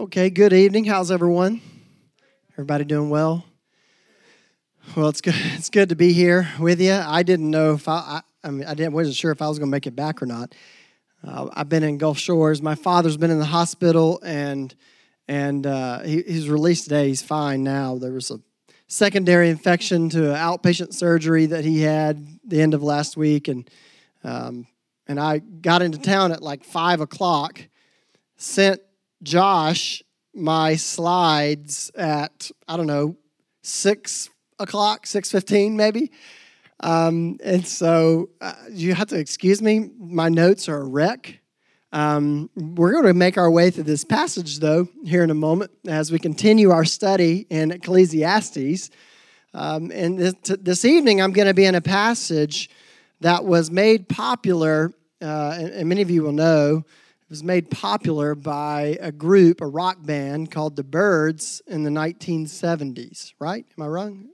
Okay, good evening. How's everyone? Everybody doing well? Well, it's good. It's good to be here with you. I didn't know if I, I, I mean, I didn't, wasn't sure if I was going to make it back or not. Uh, I've been in Gulf Shores. My father's been in the hospital, and and uh, he, he's released today. He's fine now. There was a secondary infection to an outpatient surgery that he had the end of last week, and um, and I got into town at like five o'clock. Sent Josh my slides at I don't know six o'clock, six fifteen maybe, um, and so uh, you have to excuse me. My notes are a wreck. Um, we're going to make our way through this passage though here in a moment as we continue our study in Ecclesiastes. Um, and this, this, evening I'm going to be in a passage that was made popular, uh, and, and many of you will know was made popular by a group, a rock band called the Byrds in the 1970s, right? Am I wrong?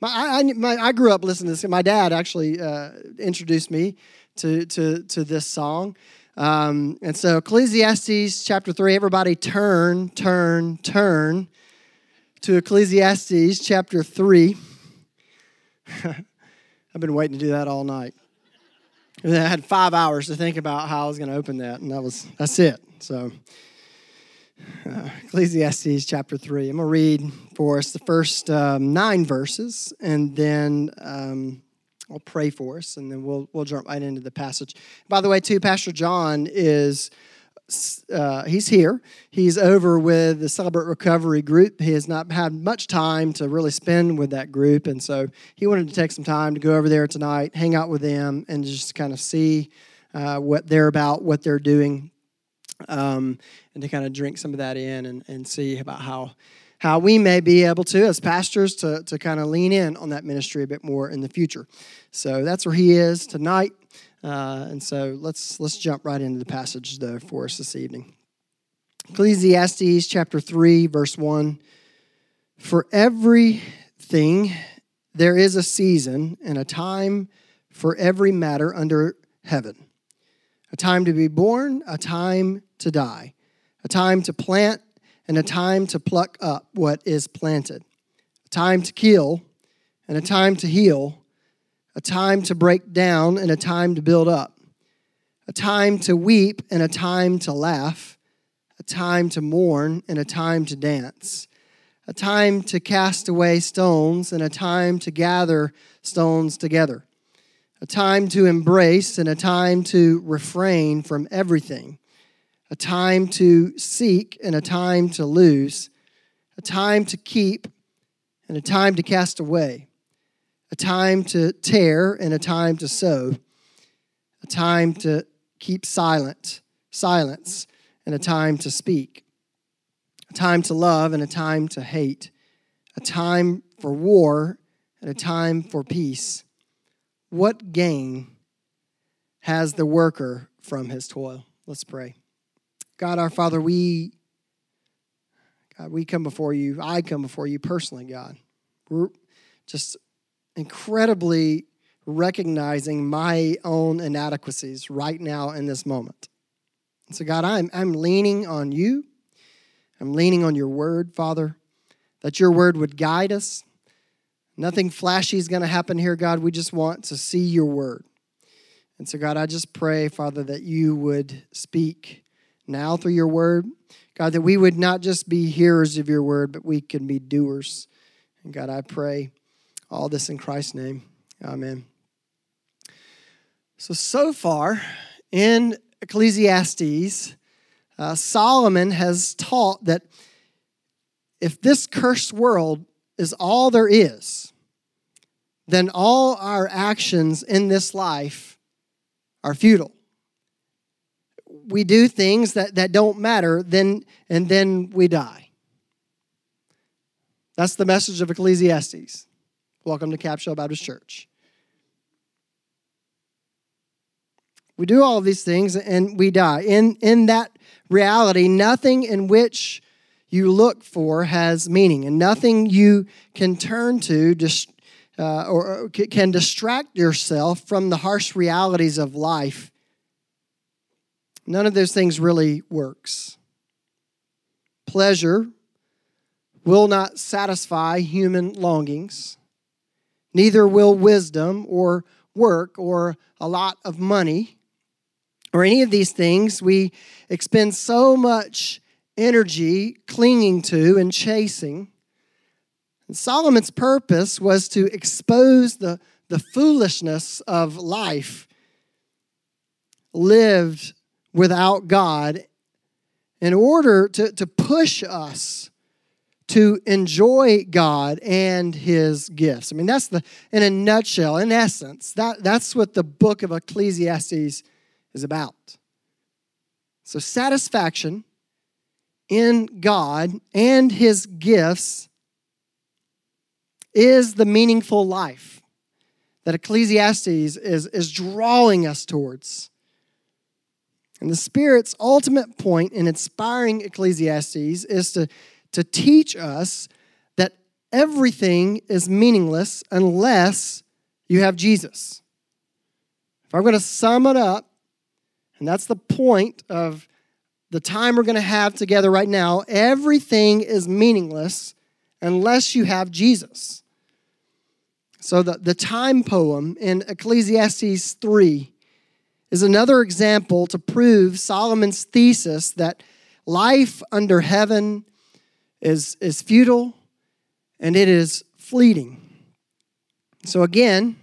My, I, my, I grew up listening to this. My dad actually uh, introduced me to, to, to this song. Um, and so, Ecclesiastes chapter 3, everybody turn, turn, turn to Ecclesiastes chapter 3. I've been waiting to do that all night. I had five hours to think about how I was going to open that, and that was that's it. So, uh, Ecclesiastes chapter three. I'm going to read for us the first um, nine verses, and then um, I'll pray for us, and then we'll we'll jump right into the passage. By the way, too, Pastor John is uh, he's here. He's over with the Celebrate Recovery group. He has not had much time to really spend with that group, and so he wanted to take some time to go over there tonight, hang out with them, and just kind of see uh, what they're about, what they're doing, um, and to kind of drink some of that in and, and see about how how we may be able to, as pastors, to, to kind of lean in on that ministry a bit more in the future. So that's where he is tonight. Uh, and so let's let's jump right into the passage though for us this evening. Ecclesiastes chapter 3 verse 1 For everything there is a season and a time for every matter under heaven. A time to be born, a time to die, a time to plant and a time to pluck up what is planted, a time to kill and a time to heal a time to break down and a time to build up, a time to weep and a time to laugh, a time to mourn and a time to dance, a time to cast away stones and a time to gather stones together, a time to embrace and a time to refrain from everything, a time to seek and a time to lose, a time to keep and a time to cast away a time to tear and a time to sow, a time to keep silent, silence, and a time to speak, a time to love and a time to hate, a time for war and a time for peace. What gain has the worker from his toil? Let's pray. God our Father, we God, we come before you. I come before you personally, God. We're just incredibly recognizing my own inadequacies right now in this moment. So, God, I'm, I'm leaning on you. I'm leaning on your word, Father, that your word would guide us. Nothing flashy is going to happen here, God. We just want to see your word. And so, God, I just pray, Father, that you would speak now through your word. God, that we would not just be hearers of your word, but we can be doers. And God, I pray all this in Christ's name. Amen. So, so far in Ecclesiastes, uh, Solomon has taught that if this cursed world is all there is, then all our actions in this life are futile. We do things that, that don't matter, then, and then we die. That's the message of Ecclesiastes. Welcome to Capshaw Baptist Church. We do all these things and we die. In, in that reality, nothing in which you look for has meaning, and nothing you can turn to just, uh, or, or can distract yourself from the harsh realities of life. None of those things really works. pleasure will not satisfy human longings, neither will wisdom or work or a lot of money or any of these things we expend so much energy clinging to and chasing. And Solomon's purpose was to expose the, the foolishness of life lived without God in order to, to push us to enjoy God and his gifts. I mean, that's the, in a nutshell, in essence, that, that's what the book of Ecclesiastes is about. So, satisfaction in God and his gifts is the meaningful life that Ecclesiastes is, is drawing us towards. And the Spirit's ultimate point in inspiring Ecclesiastes is to to teach us that everything is meaningless unless you have Jesus. If I'm going to sum it up, and that's the point of the time we're going to have together right now, everything is meaningless unless you have Jesus. So the, the time poem in Ecclesiastes 3 is another example to prove Solomon's thesis that life under heaven is, is futile and it is fleeting. So again,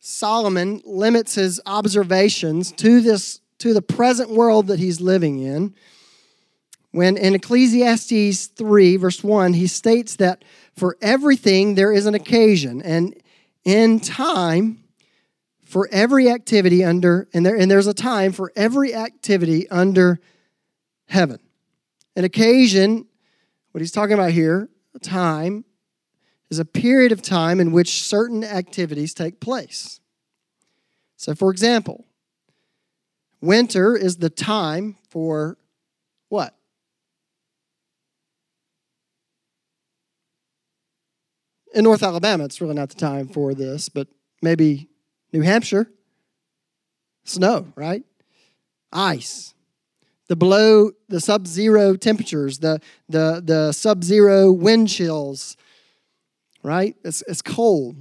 Solomon limits his observations to this to the present world that he's living in. When in Ecclesiastes 3 verse 1 he states that for everything there is an occasion and in time for every activity under and there and there's a time for every activity under heaven. An occasion what he's talking about here, time, is a period of time in which certain activities take place. So, for example, winter is the time for what? In North Alabama, it's really not the time for this, but maybe New Hampshire, snow, right? Ice the below the sub-zero temperatures, the the the sub-zero wind chills, right? It's, it's cold.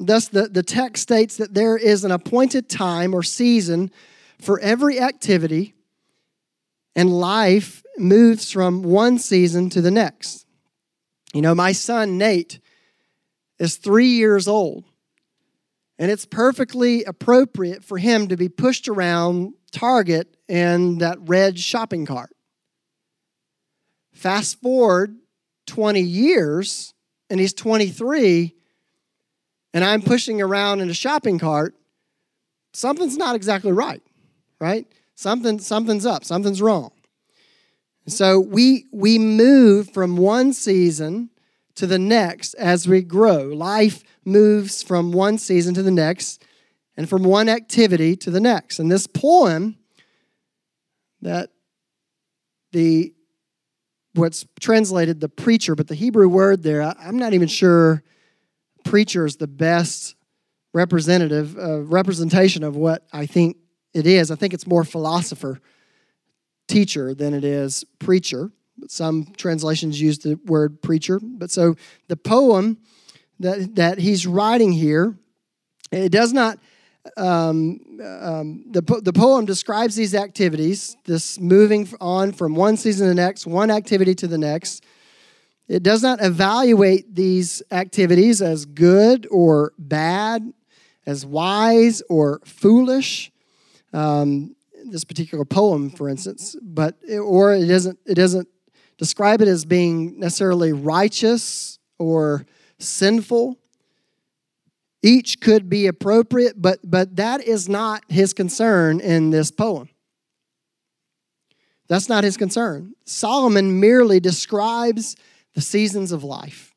Thus, the, the text states that there is an appointed time or season for every activity, and life moves from one season to the next. You know, my son Nate is three years old, and it's perfectly appropriate for him to be pushed around Target and that red shopping cart. Fast forward 20 years, and he's 23, and I'm pushing around in a shopping cart. Something's not exactly right, right? Something, something's up, something's wrong. So we, we move from one season to the next as we grow. Life moves from one season to the next and from one activity to the next. And this poem that the what's translated the preacher, but the Hebrew word there, I'm not even sure preacher is the best representative uh, representation of what I think it is. I think it's more philosopher, teacher than it is preacher. Some translations use the word preacher. But so the poem that, that he's writing here, it does not um, um, the, the poem describes these activities, this moving on from one season to the next, one activity to the next. It does not evaluate these activities as good or bad, as wise or foolish. Um, this particular poem, for instance, but or it doesn't it doesn't describe it as being necessarily righteous or sinful. Each could be appropriate, but, but that is not his concern in this poem. That's not his concern. Solomon merely describes the seasons of life.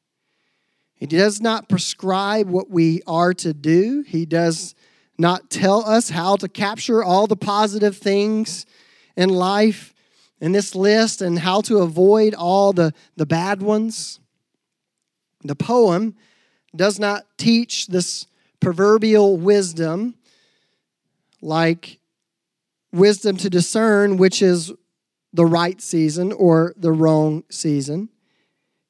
He does not prescribe what we are to do. He does not tell us how to capture all the positive things in life in this list and how to avoid all the, the bad ones. The poem does not teach this proverbial wisdom, like wisdom to discern which is the right season or the wrong season.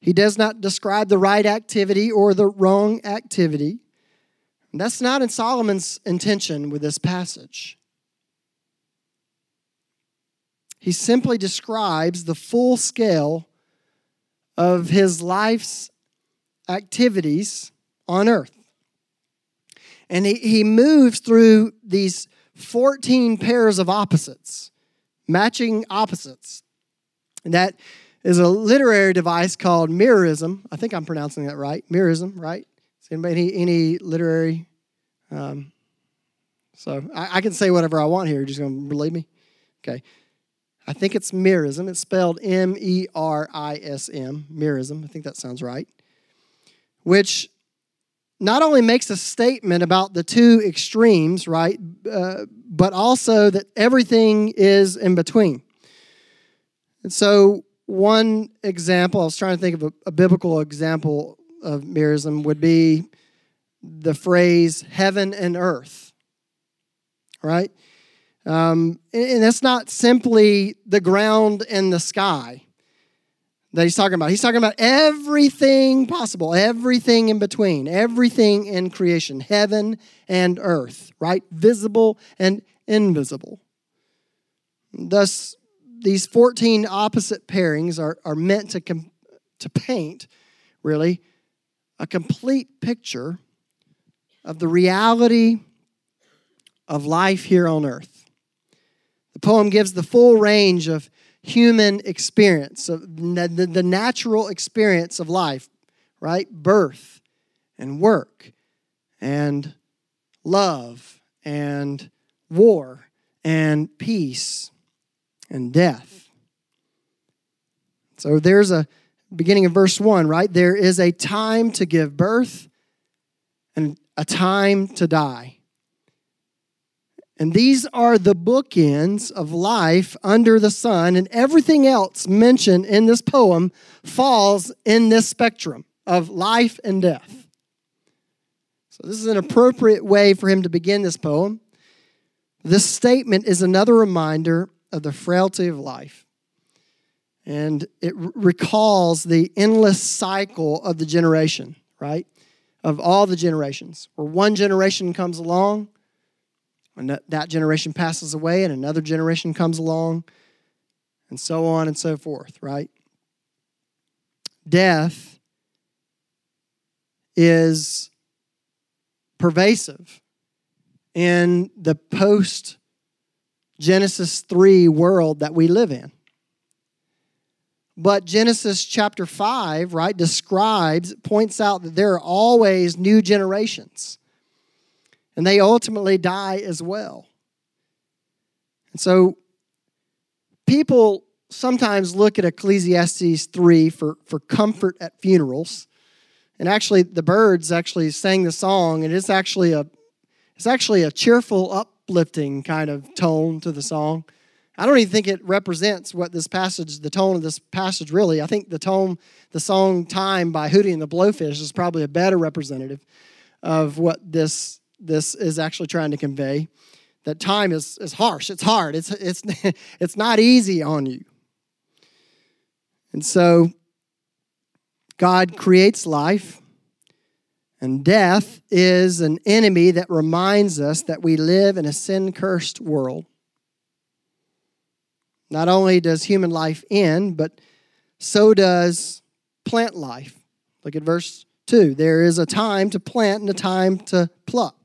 He does not describe the right activity or the wrong activity. That's not in Solomon's intention with this passage. He simply describes the full scale of his life's activities on earth. And he, he moves through these 14 pairs of opposites, matching opposites. And that is a literary device called mirrorism. I think I'm pronouncing that right. Mirrorism, right? Is anybody any, any literary? Um, so I, I, can say whatever I want here. You're just going to believe me? Okay. I think it's mirrorism. It's spelled M E R I S M, mirrorism. I think that sounds right. Which not only makes a statement about the two extremes, right, uh, but also that everything is in between. And so one example, I was trying to think of a, a biblical example of mirrorism, would be the phrase heaven and earth, right? Um, and that's not simply the ground and the sky that he's talking about. He's talking about everything possible, everything in between, everything in creation, heaven and earth, right? Visible and invisible. Thus, these 14 opposite pairings are, are meant to, com- to paint, really, a complete picture of the reality of life here on earth. The poem gives the full range of human experience, the, the natural experience of life, right? Birth and work and love and war and peace and death. So there's a beginning of verse 1, right? There is a time to give birth and a time to die. And these are the bookends of life under the sun, and everything else mentioned in this poem falls in this spectrum of life and death. So, this is an appropriate way for him to begin this poem. This statement is another reminder of the frailty of life. And it recalls the endless cycle of the generation, right? Of all the generations, where one generation comes along, that generation passes away, and another generation comes along, and so on and so forth, right? Death is pervasive in the post Genesis 3 world that we live in. But Genesis chapter 5, right, describes, points out that there are always new generations. And they ultimately die as well. And so people sometimes look at Ecclesiastes 3 for, for comfort at funerals. And actually, the Byrds actually sang the song, and it's actually a it's actually a cheerful, uplifting kind of tone to the song. I don't even think it represents what this passage, the tone of this passage really. I think the tone, the song Time by Hootie and the Blowfish is probably a better representative of what this, this is actually trying to convey. That time is, is harsh, it's hard, it's, it's, it's not easy on you. And so God creates life and death is an enemy that reminds us that we live in a sin cursed world. Not only does human life end, but so does plant life. Look at verse 2. There is a time to plant and a time to pluck.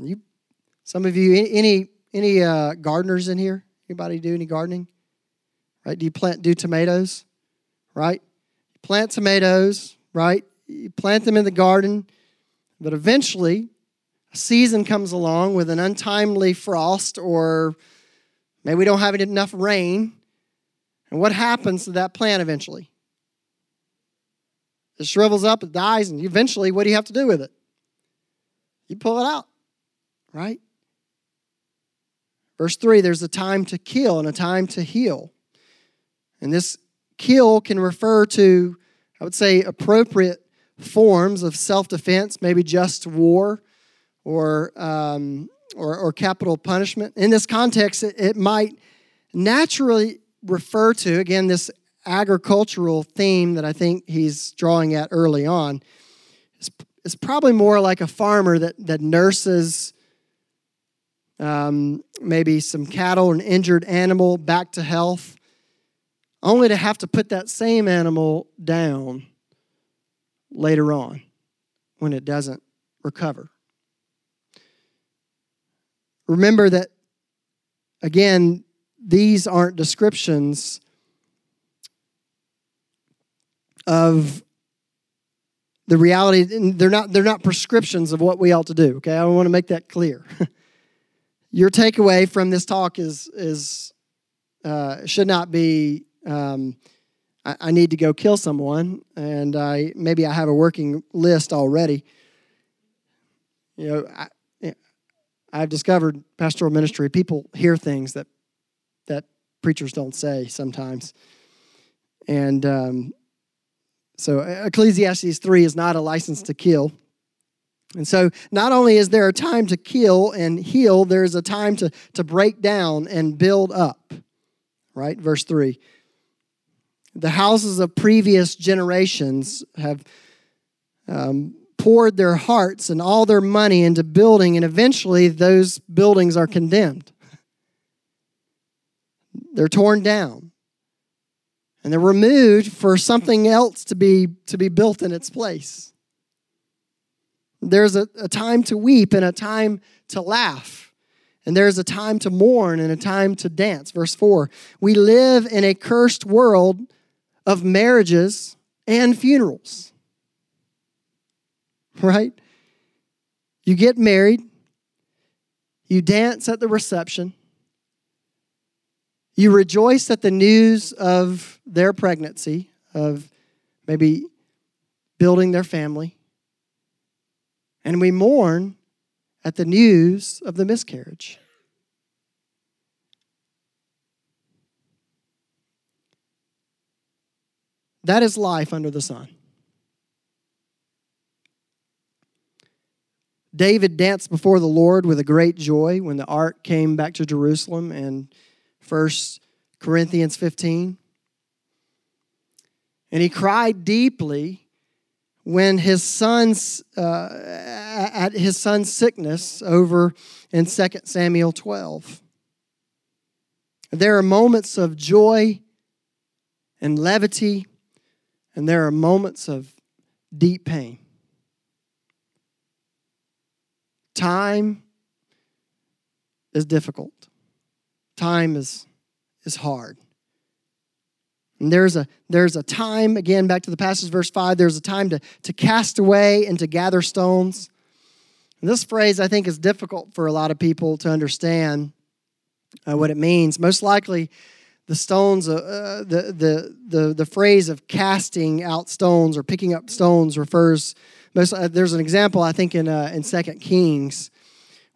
You, some of you, any any uh, gardeners in here? Anybody do any gardening? Right? Do you plant do tomatoes? Right? Plant tomatoes, right? you plant them in the garden, but eventually a season comes along with an untimely frost or maybe we don't have enough rain. And what happens to that plant eventually? It shrivels up, it dies, and eventually, what do you have to do with it? You pull it out, right? Verse 3 there's a time to kill and a time to heal. And this kill can refer to, I would say, appropriate forms of self defense, maybe just war or, um, or, or, capital punishment. In this context, it, it might naturally refer to, again, this agricultural theme that I think he's drawing at early on, It's, is probably more like a farmer that, that nurses um, maybe some cattle, an injured animal back to health, only to have to put that same animal down later on when it doesn't recover. Remember that, again, these aren't descriptions of the reality they're not they're not prescriptions of what we ought to do okay i want to make that clear your takeaway from this talk is is uh, should not be um, I, I, need to go kill someone and i maybe i have a working list already you know I, I've discovered pastoral ministry people hear things that that preachers don't say sometimes and um, so Ecclesiastes 3 is not a license to kill. And so not only is there a time to kill and heal, there's a time to, to break down and build up. Right? Verse 3. The houses of previous generations have um, poured their hearts and all their money into building, and eventually those buildings are condemned. They're torn down and they're removed for something else to be to be built in its place there's a, a time to weep and a time to laugh. And there's a time to mourn and a time to dance. Verse 4 we live in a cursed world of marriages and funerals. Right? You get married you dance at the reception you rejoice at the news of their pregnancy, of maybe building their family. And we mourn at the news of the miscarriage. That is life under the sun. David danced before the Lord with a great joy when the ark came back to Jerusalem and First Chronicles 15. And he cried deeply when his son's uh, at his son's sickness over in 2 Samuel 12. There are moments of joy and levity, and there are moments of deep pain. Time is difficult time is, is hard. And there's a, there's a time, again, back to the passage, verse 5, there's a time to, to cast away and to gather stones. And this phrase, I think, is difficult for a lot of people to understand uh, what it means. Most likely, the stones, uh, uh the, the, the, the phrase of casting out stones or picking up stones refers, most, uh, there's an example, I think, in, uh, in 2 Kings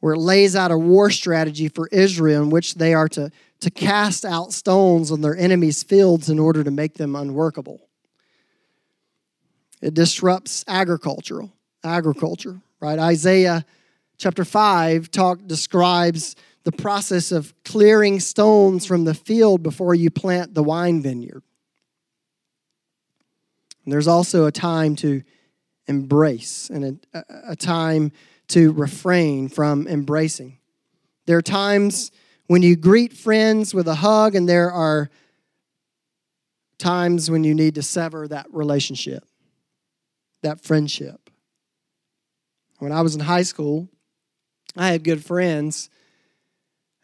where it lays out a war strategy for Israel in which they are to, to cast out stones on their enemies' fields in order to make them unworkable. It disrupts agricultural agriculture, right? Isaiah chapter 5 talk describes the process of clearing stones from the field before you plant the wine vineyard. And there's also a time to embrace and a, a time to refrain from embracing. There are times when you greet friends with a hug, and there are times when you need to sever that relationship, that friendship. When I was in high school, I had good friends,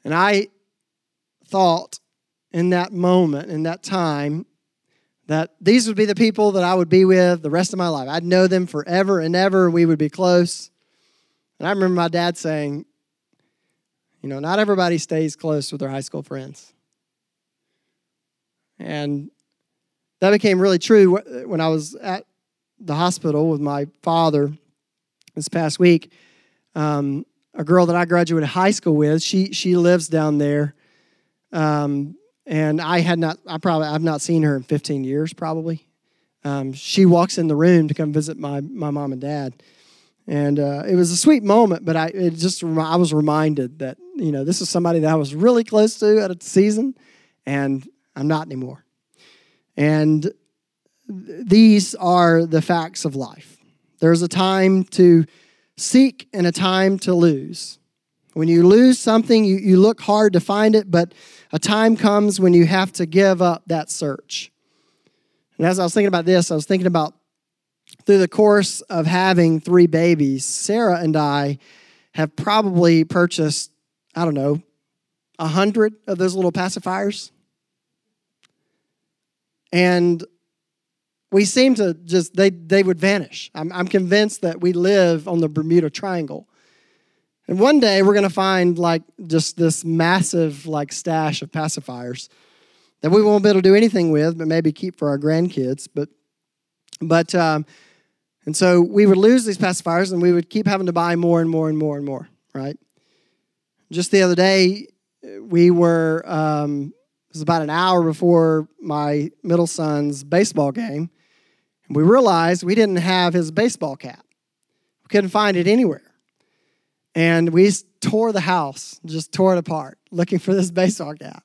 and I thought in that moment, in that time, that these would be the people that I would be with the rest of my life. I'd know them forever and ever. We would be close. And I remember my dad saying, you know, not everybody stays close with their high school friends. And that became really true when I was at the hospital with my father this past week. Um, a girl that I graduated high school with, she she lives down there, um, and I had not, I probably I've not seen her in 15 years probably. Um, she walks in the room to come visit my my mom and dad, and uh, it was a sweet moment. But I it just I was reminded that you know this is somebody that I was really close to at a season, and I'm not anymore. And these are the facts of life. There's a time to seek and a time to lose. When you lose something, you, you look hard to find it, but a time comes when you have to give up that search. And as I was thinking about this, I was thinking about through the course of having three babies, Sarah and I have probably purchased, I don't know, a hundred of those little pacifiers. And we seem to just, they, they would vanish. I'm, I'm convinced that we live on the Bermuda Triangle. And one day we're going to find like just this massive like stash of pacifiers that we won't be able to do anything with, but maybe keep for our grandkids. But, but, um, and so we would lose these pacifiers and we would keep having to buy more and more and more and more, right? Just the other day, we were, um, it was about an hour before my middle son's baseball game. And we realized we didn't have his baseball cap. We couldn't find it anywhere. And we tore the house, just tore it apart, looking for this baseball cap.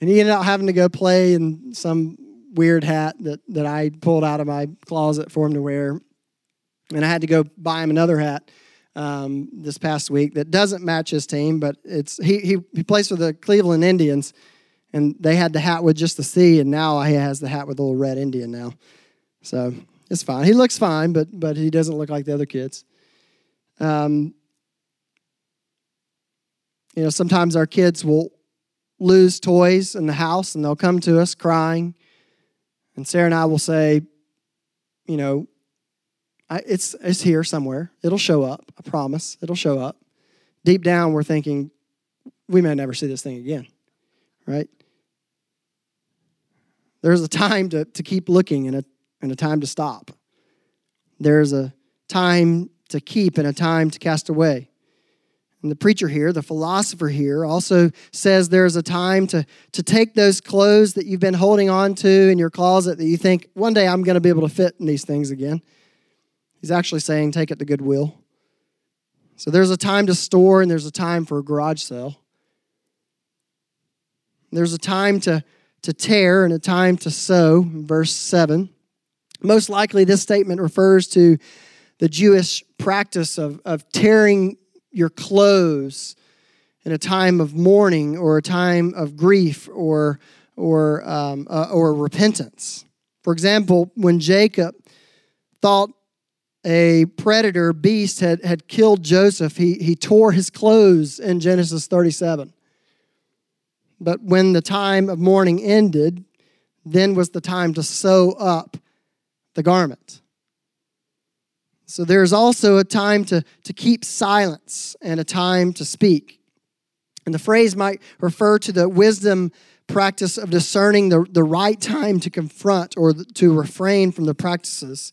And he ended up having to go play in some weird hat that, that I pulled out of my closet for him to wear and I had to go buy him another hat um, this past week that doesn't match his team, but it's he, he he plays for the Cleveland Indians, and they had the hat with just the C, and now he has the hat with the little red Indian now, so it's fine. He looks fine, but but he doesn't look like the other kids. Um, you know, sometimes our kids will lose toys in the house, and they'll come to us crying, and Sarah and I will say, you know, I, it's, it's here somewhere. It'll show up. I promise. It'll show up. Deep down, we're thinking, we may never see this thing again, right? There's a time to, to keep looking and a, and a time to stop. There's a time to keep and a time to cast away. And the preacher here, the philosopher here, also says there's a time to, to take those clothes that you've been holding on to in your closet that you think, one day I'm going to be able to fit in these things again. He's actually saying, take it to Goodwill. So there's a time to store and there's a time for a garage sale. There's a time to, to tear and a time to sow, verse 7. Most likely, this statement refers to the Jewish practice of, of tearing your clothes in a time of mourning or a time of grief or, or, um, uh, or repentance. For example, when Jacob thought a predator beast had, had killed Joseph, he, he tore his clothes in Genesis 37. But when the time of mourning ended, then was the time to sew up the garment. So there's also a time to, to keep silence and a time to speak. And the phrase might refer to the wisdom practice of discerning the, the right time to confront or to refrain from the practices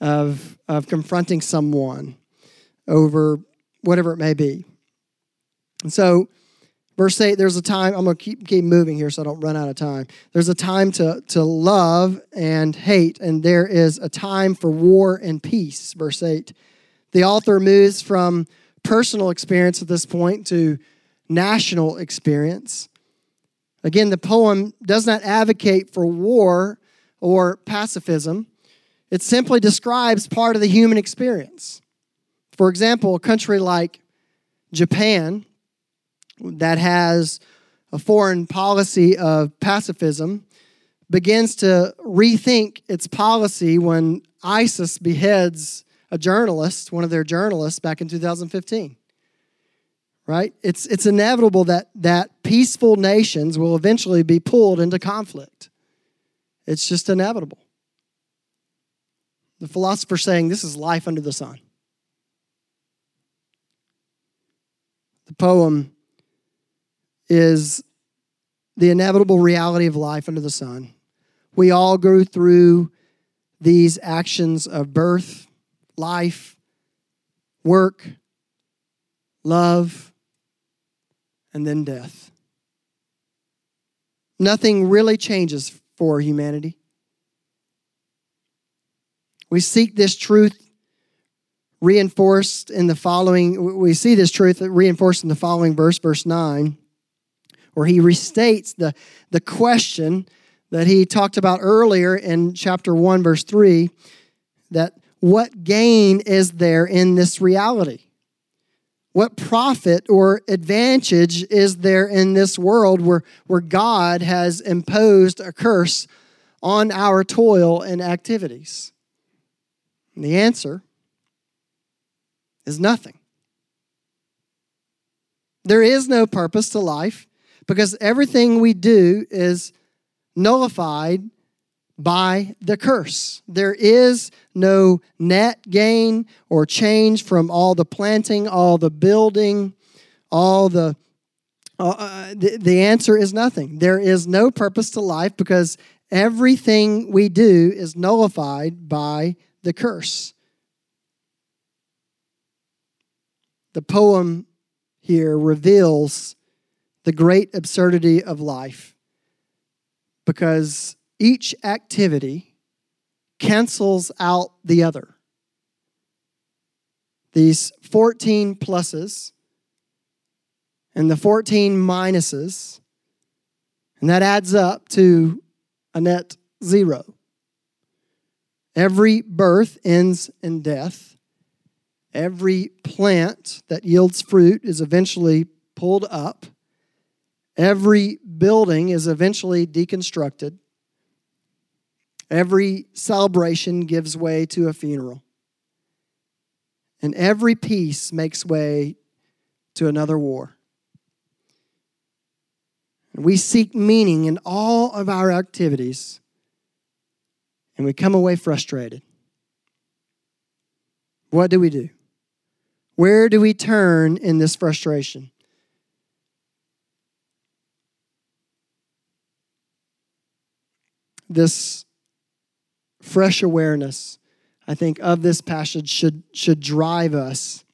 of, of confronting someone over whatever it may be. And so, verse 8, there's a time, I'm going to keep, keep moving here so I don't run out of time. There's a time to, to love and hate, and there is a time for war and peace, verse 8. The author moves from personal experience at this point to national experience. Again, the poem does not advocate for war or pacifism. It simply describes part of the human experience. For example, a country like Japan that has a foreign policy of pacifism begins to rethink its policy when ISIS beheads a journalist, one of their journalists, back in 2015. Right? It's, it's inevitable that, that peaceful nations will eventually be pulled into conflict. It's just inevitable. The philosopher saying this is life under the sun. The poem is the inevitable reality of life under the sun. We all go through these actions of birth, life, work, love, and then death. Nothing really changes for humanity. We seek this truth reinforced in the following, we see this truth reinforced in the following verse, verse 9, where he restates the, the question that he talked about earlier in chapter 1, verse 3 that what gain is there in this reality? What profit or advantage is there in this world where, where God has imposed a curse on our toil and activities? And the answer is nothing. There is no purpose to life because everything we do is nullified by the curse. There is no net gain or change from all the planting, all the building, all the. Uh, uh, the, the answer is nothing. There is no purpose to life because everything we do is nullified by the curse. The poem here reveals the great absurdity of life because each activity cancels out the other. These 14 pluses and the 14 minuses, and that adds up to a net zero. Every birth ends in death. Every plant that yields fruit is eventually pulled up. Every building is eventually deconstructed. Every celebration gives way to a funeral. And every peace makes way to another war. We seek meaning in all of our activities, and we come away frustrated. What do we do? Where do we turn in this frustration? This fresh awareness, I think, of this passage should, should drive us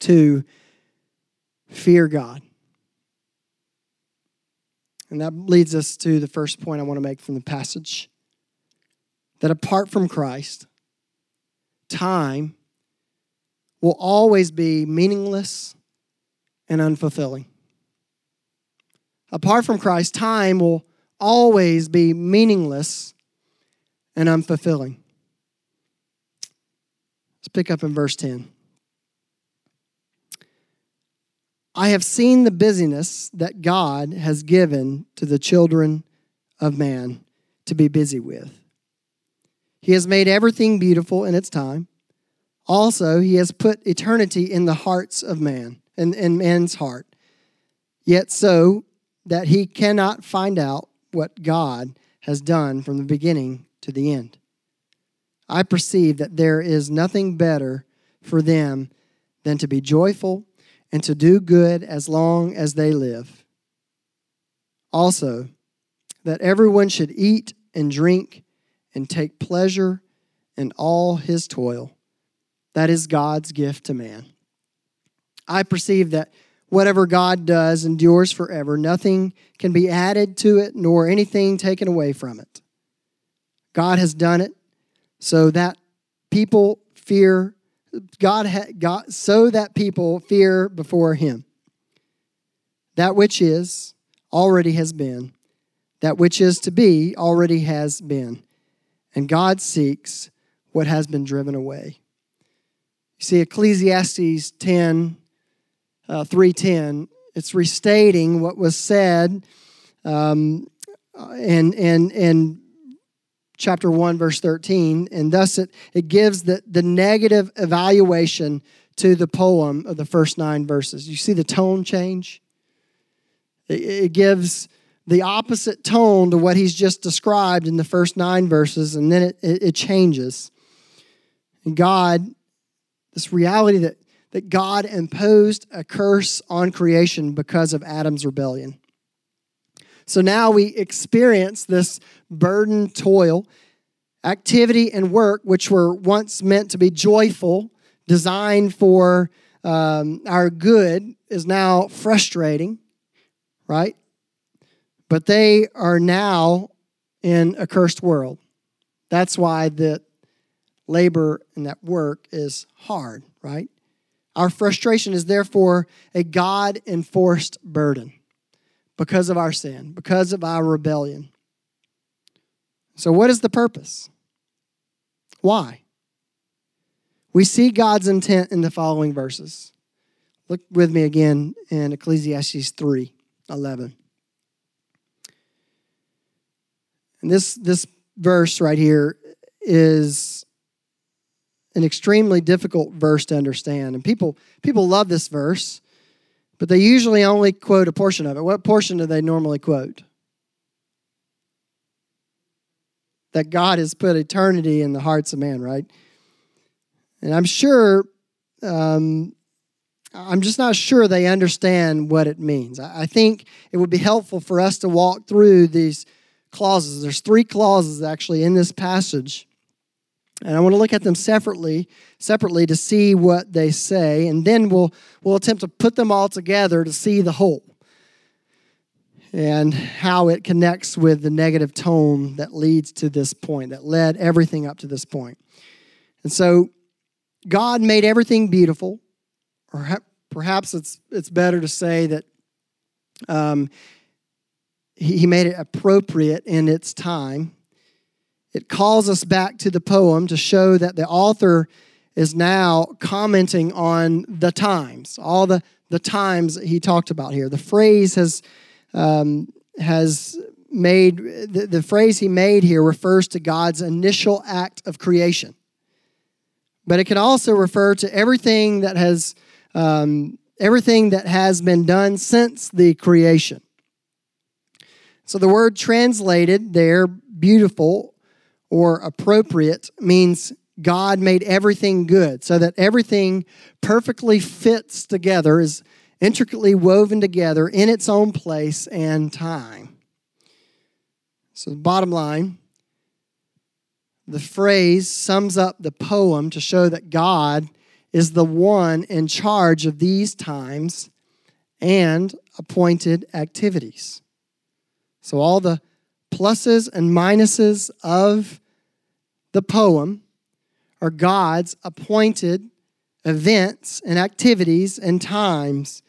to fear God. And that leads us to the first point I want to make from the passage that apart from Christ, time will always be meaningless and unfulfilling. Apart from Christ, time will always be meaningless and unfulfilling. Let's pick up in verse 10. I have seen the busyness that God has given to the children of man to be busy with. He has made everything beautiful in its time. Also, he has put eternity in the hearts of man, in, in man's heart, yet so that he cannot find out what God has done from the beginning to the end. I perceive that there is nothing better for them than to be joyful and to do good as long as they live. Also, that everyone should eat and drink and take pleasure in all his toil. That is God's gift to man. I perceive that whatever God does endures forever. Nothing can be added to it, nor anything taken away from it. God has done it so that people fear God, ha- God so that people fear before him. That which is already has been. That which is to be already has been. And God seeks what has been driven away. You see, Ecclesiastes 10, uh, 310, it's restating what was said um, and, and, and chapter 1, verse 13, and thus it, it gives the, the negative evaluation to the poem of the first nine verses. You see the tone change? It, it gives the opposite tone to what he's just described in the first nine verses, and then it, it, it changes. And God, this reality that, that God imposed a curse on creation because of Adam's rebellion. So now we experience this burden, toil, activity, and work, which were once meant to be joyful, designed for um, our good, is now frustrating, right? But they are now in a cursed world. That's why the labor and that work is hard, right? Our frustration is therefore a God enforced burden because of our sin, because of our rebellion. So, what is the purpose? Why? We see God's intent in the following verses. Look with me again in Ecclesiastes 3 11. And this, this verse right here is an extremely difficult verse to understand. And people, people love this verse, but they usually only quote a portion of it. What portion do they normally quote? That God has put eternity in the hearts of man, right? And I'm sure, um, I'm just not sure they understand what it means. I think it would be helpful for us to walk through these clauses. There's three clauses actually in this passage. And I want to look at them separately, separately to see what they say, and then we'll we'll attempt to put them all together to see the whole and how it connects with the negative tone that leads to this point, that led everything up to this point. And so God made everything beautiful, or perhaps it's it's better to say that um, he made it appropriate in its time. It calls us back to the poem to show that the author is now commenting on the times, all the, the times he talked about here. The phrase has, um, has made, the, the phrase he made here refers to God's initial act of creation. But it can also refer to everything that has, um, everything that has been done since the creation. So the word translated there, beautiful or appropriate, means God made everything good, so that everything perfectly fits together, is intricately woven together in its own place and time. So, the bottom line, the phrase sums up the poem to show that God is the one in charge of these times and appointed activities. So, all the pluses and minuses of the poem are God's appointed events and activities and times.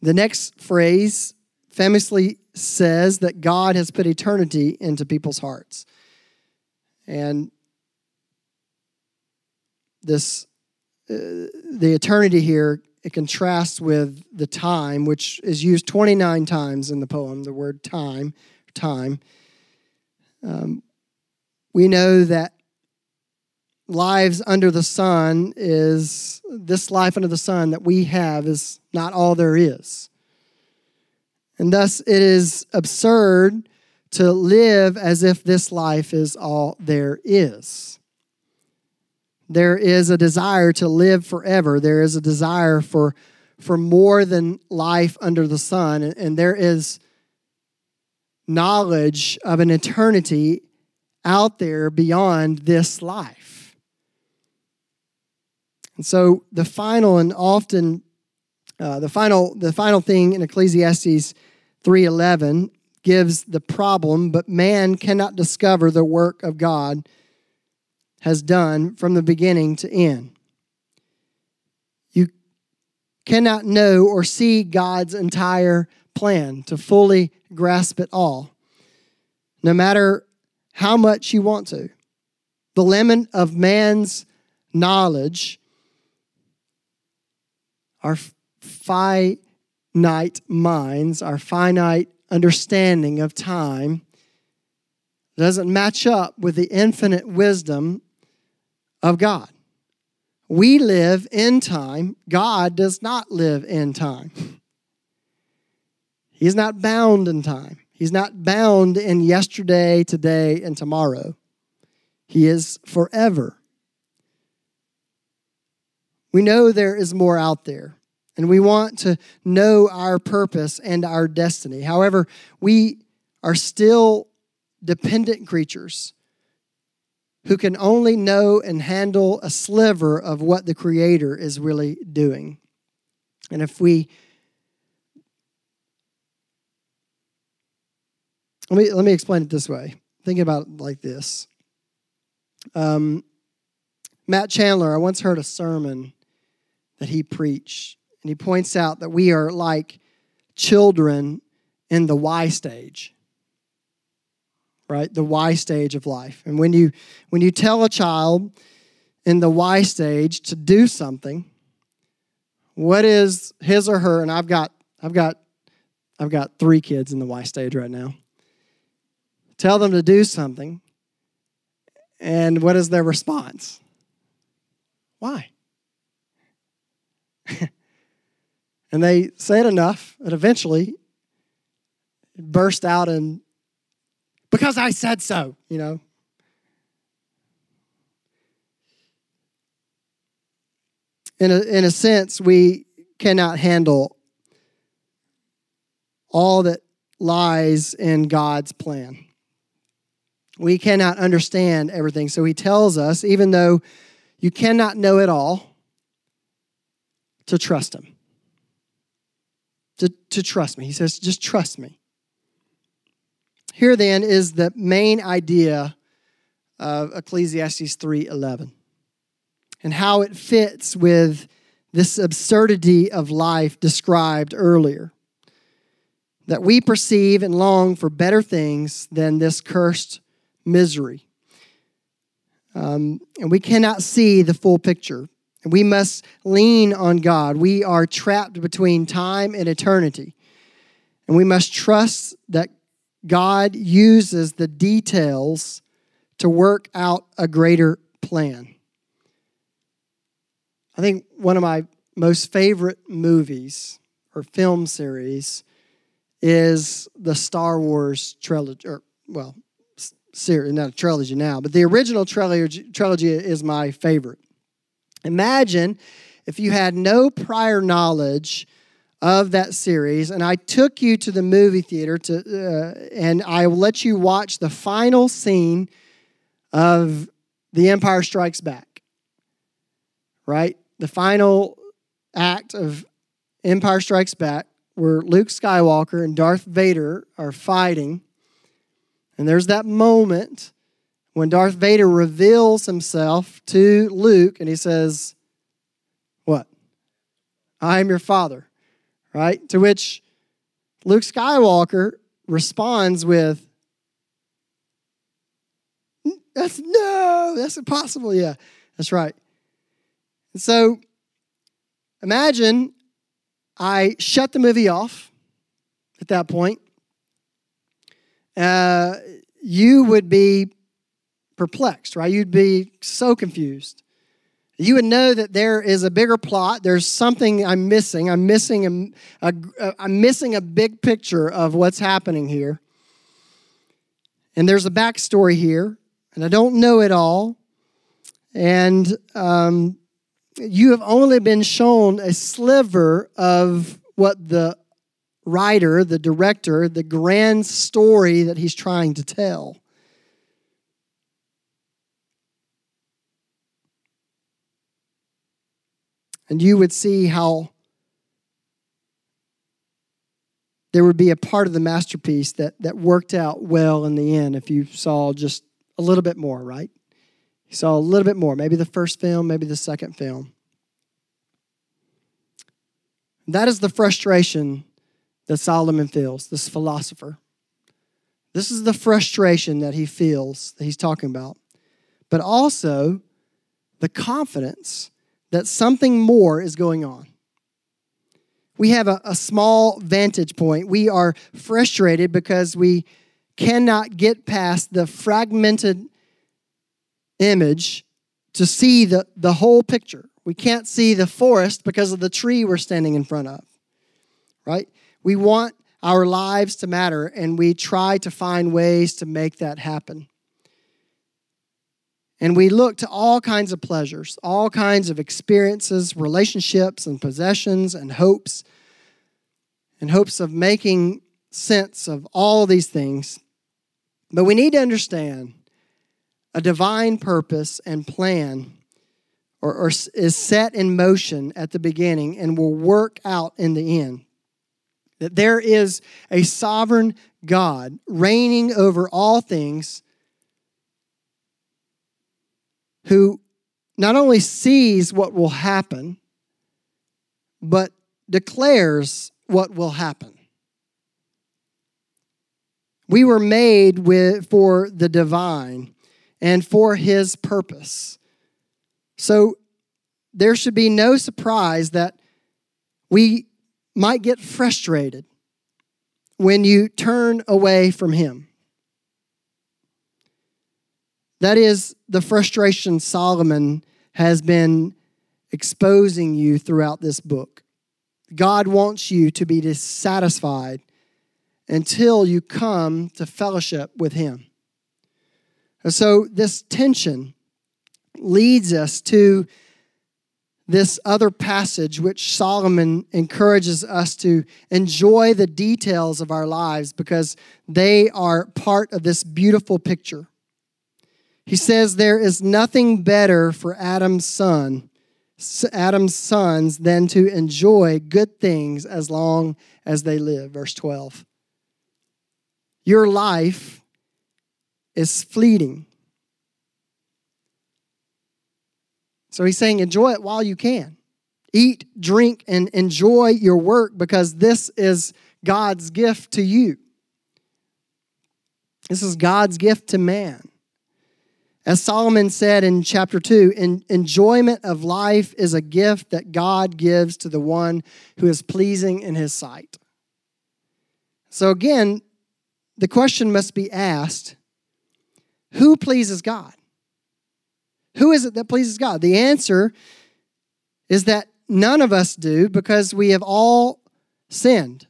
The next phrase famously says that God has put eternity into people's hearts. And this uh, the eternity here it contrasts with the time, which is used 29 times in the poem, the word time, time. Um, we know that lives under the sun is this life under the sun that we have is not all there is. And thus, it is absurd to live as if this life is all there is there is a desire to live forever. There is a desire for, for more than life under the sun. And, and there is knowledge of an eternity out there beyond this life. And so the final and often uh, the final the final thing in Ecclesiastes 3:11 gives the problem, but man cannot discover the work of God has done from the beginning to end. You cannot know or see God's entire plan to fully grasp it all, no matter how much you want to. The limit of man's knowledge, our finite minds, our finite understanding of time, doesn't match up with the infinite wisdom of God. We live in time. God does not live in time. He's not bound in time. He's not bound in yesterday, today, and tomorrow. He is forever. We know there is more out there, and we want to know our purpose and our destiny. However, we are still dependent creatures who can only know and handle a sliver of what the Creator is really doing. And if we let me let me explain it this way. Thinking about it like this. Um, Matt Chandler, I once heard a sermon that he preached, and he points out that we are like children in the Y stage. Right? The Y stage of life. And when you when you tell a child in the Y stage to do something, what is his or her and I've got I've got I've got 3 kids in the Y stage right now. Tell them to do something. And what is their response? Why? and they say it enough and eventually burst out and because I said so, you know. In a, in a sense, we cannot handle all that lies in God's plan. We cannot understand everything. So he tells us, even though you cannot know it all, to trust him. To, to trust me. He says, just trust me. Here then is the main idea of Ecclesiastes 3:11 and how it fits with this absurdity of life described earlier. That we perceive and long for better things than this cursed misery. Um, and we cannot see the full picture. And we must lean on God. We are trapped between time and eternity. And we must trust that God uses the details to work out a greater plan. I think one of my most favorite movies or film series is the Star Wars trilogy, or, well, series, not a trilogy now, but the original trilogy, trilogy is my favorite. Imagine if you had no prior knowledge of that series, and I took you to the movie theater to, uh, and I let you watch the final scene of The Empire Strikes Back. Right, the final act of Empire Strikes Back, where Luke Skywalker and Darth Vader are fighting and there's that moment when Darth Vader reveals himself to Luke and he says, What? I am your father, right? To which Luke Skywalker responds with, That's no, that's impossible. Yeah, that's right. And so imagine I shut the movie off at that point uh, you would be perplexed, right? You'd be so confused. You would know that there is a bigger plot. There's something I'm missing. I'm missing a, a, a I'm missing a big picture of what's happening here. And there's a backstory here, and I don't know it all. And um, you have only been shown a sliver of what the writer, the director, the grand story that he's trying to tell. And you would see how there would be a part of the masterpiece that, that worked out well in the end if you saw just a little bit more, right? You saw a little bit more, maybe the first film, maybe the second film. That is the frustration that Solomon feels, this philosopher. This is the frustration that he feels that he's talking about, but also the confidence that something more is going on. We have a, a small vantage point. We are frustrated because we cannot get past the fragmented image to see the, the whole picture. We can't see the forest because of the tree we're standing in front of, right? We want our lives to matter, and we try to find ways to make that happen. And we look to all kinds of pleasures, all kinds of experiences, relationships, and possessions, and hopes, in hopes of making sense of all these things. But we need to understand a divine purpose and plan or, or is set in motion at the beginning and will work out in the end that there is a sovereign God reigning over all things who not only sees what will happen, but declares what will happen. We were made with, for the divine and for his purpose. So there should be no surprise that we might get frustrated when you turn away from him. That is the frustration Solomon has been exposing you throughout this book. God wants you to be dissatisfied until you come to fellowship with Him. And so, this tension leads us to this other passage, which Solomon encourages us to enjoy the details of our lives because they are part of this beautiful picture. He says, There is nothing better for Adam's son Adam's sons than to enjoy good things as long as they live. Verse 12. Your life is fleeting. So he's saying, enjoy it while you can. Eat, drink, and enjoy your work because this is God's gift to you. This is God's gift to man. As Solomon said in chapter 2, enjoyment of life is a gift that God gives to the one who is pleasing in his sight. So again, the question must be asked who pleases God? Who is it that pleases God? The answer is that none of us do because we have all sinned.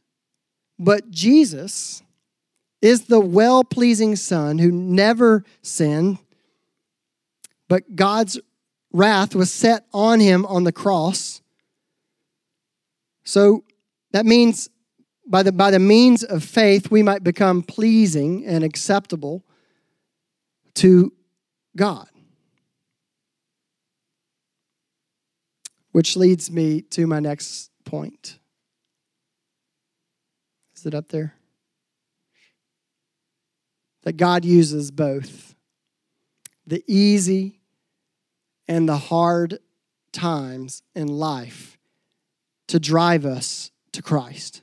But Jesus is the well pleasing Son who never sinned but God's wrath was set on him on the cross. So that means by the, by the means of faith, we might become pleasing and acceptable to God. Which leads me to my next point. Is it up there? That God uses both the easy and the hard times in life to drive us to Christ.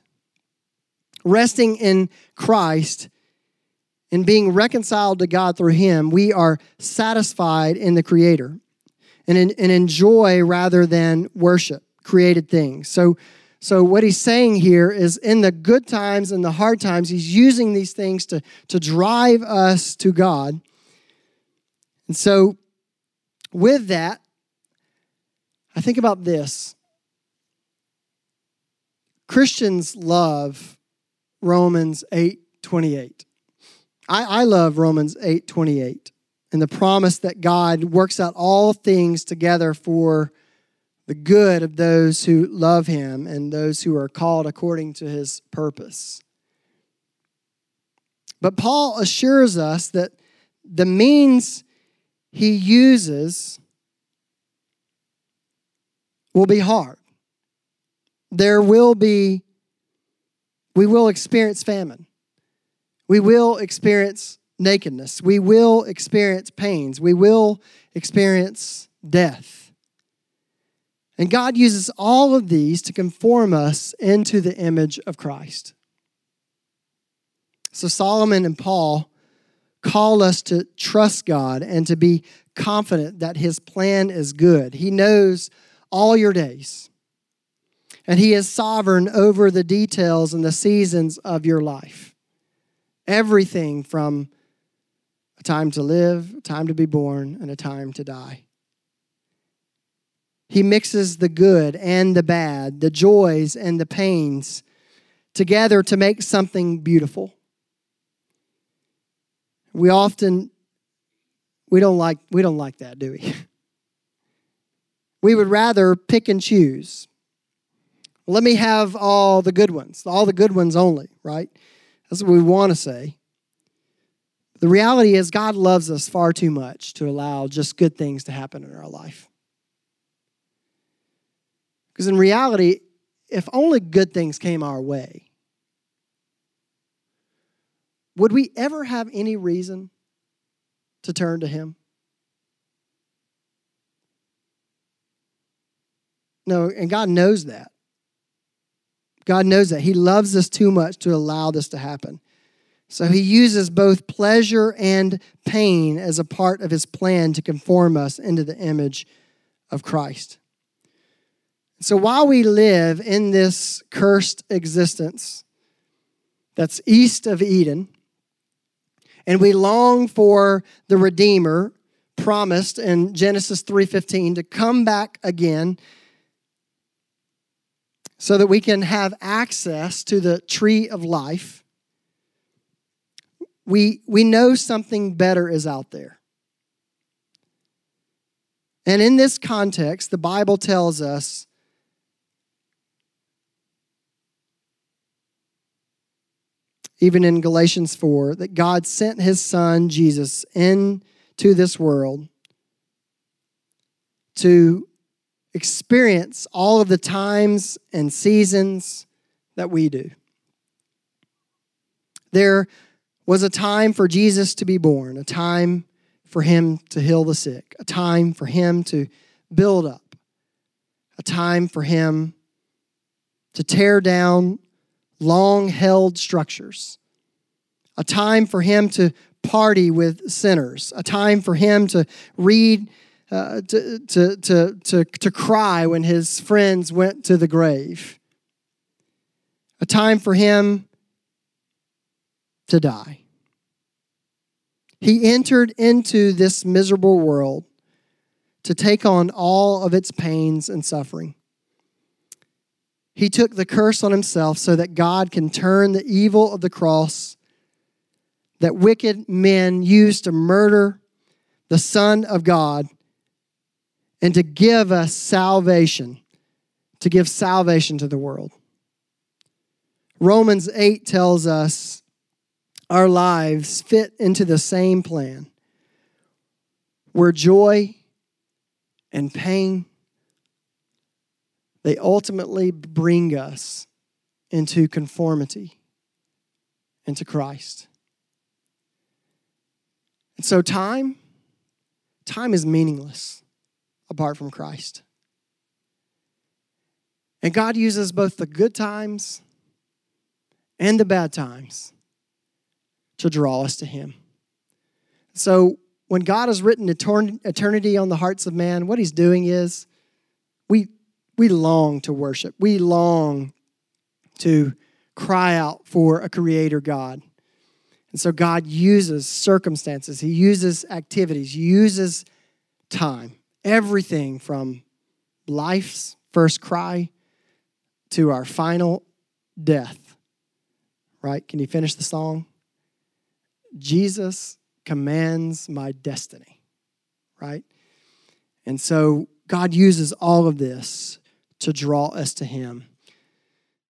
Resting in Christ and being reconciled to God through Him, we are satisfied in the Creator and, in, and enjoy rather than worship created things. So, so what he's saying here is in the good times and the hard times, he's using these things to, to drive us to God. And so with that, I think about this. Christians love Romans 8 28. I, I love Romans 8 28 and the promise that God works out all things together for the good of those who love him and those who are called according to his purpose. But Paul assures us that the means he uses will be hard. There will be, we will experience famine. We will experience nakedness. We will experience pains. We will experience death. And God uses all of these to conform us into the image of Christ. So Solomon and Paul call us to trust God and to be confident that His plan is good. He knows all your days, and He is sovereign over the details and the seasons of your life. Everything from a time to live, a time to be born, and a time to die. He mixes the good and the bad, the joys and the pains together to make something beautiful. We often we don't like we don't like that, do we? We would rather pick and choose. Let me have all the good ones, all the good ones only, right? That's what we want to say. The reality is, God loves us far too much to allow just good things to happen in our life. Because in reality, if only good things came our way, would we ever have any reason to turn to Him? No, and God knows that. God knows that. He loves us too much to allow this to happen. So he uses both pleasure and pain as a part of his plan to conform us into the image of Christ. So while we live in this cursed existence that's east of Eden, and we long for the Redeemer promised in Genesis 3:15 to come back again so that we can have access to the tree of life. We, we know something better is out there. And in this context, the Bible tells us even in Galatians 4, that God sent his son, Jesus, into this world to experience all of the times and seasons that we do. There was a time for Jesus to be born, a time for him to heal the sick, a time for him to build up, a time for him to tear down long held structures, a time for him to party with sinners, a time for him to read, uh, to, to, to, to, to cry when his friends went to the grave, a time for him to die. He entered into this miserable world to take on all of its pains and suffering. He took the curse on himself so that God can turn the evil of the cross that wicked men used to murder the Son of God and to give us salvation, to give salvation to the world. Romans 8 tells us our lives fit into the same plan where joy and pain they ultimately bring us into conformity into Christ. And so time time is meaningless apart from Christ. And God uses both the good times and the bad times to draw us to Him. So when God has written eternity on the hearts of man, what He's doing is we we long to worship. We long to cry out for a creator God. And so God uses circumstances, He uses activities, He uses time, everything from life's first cry to our final death. Right? Can you finish the song? Jesus commands my destiny. Right? And so God uses all of this to draw us to Him.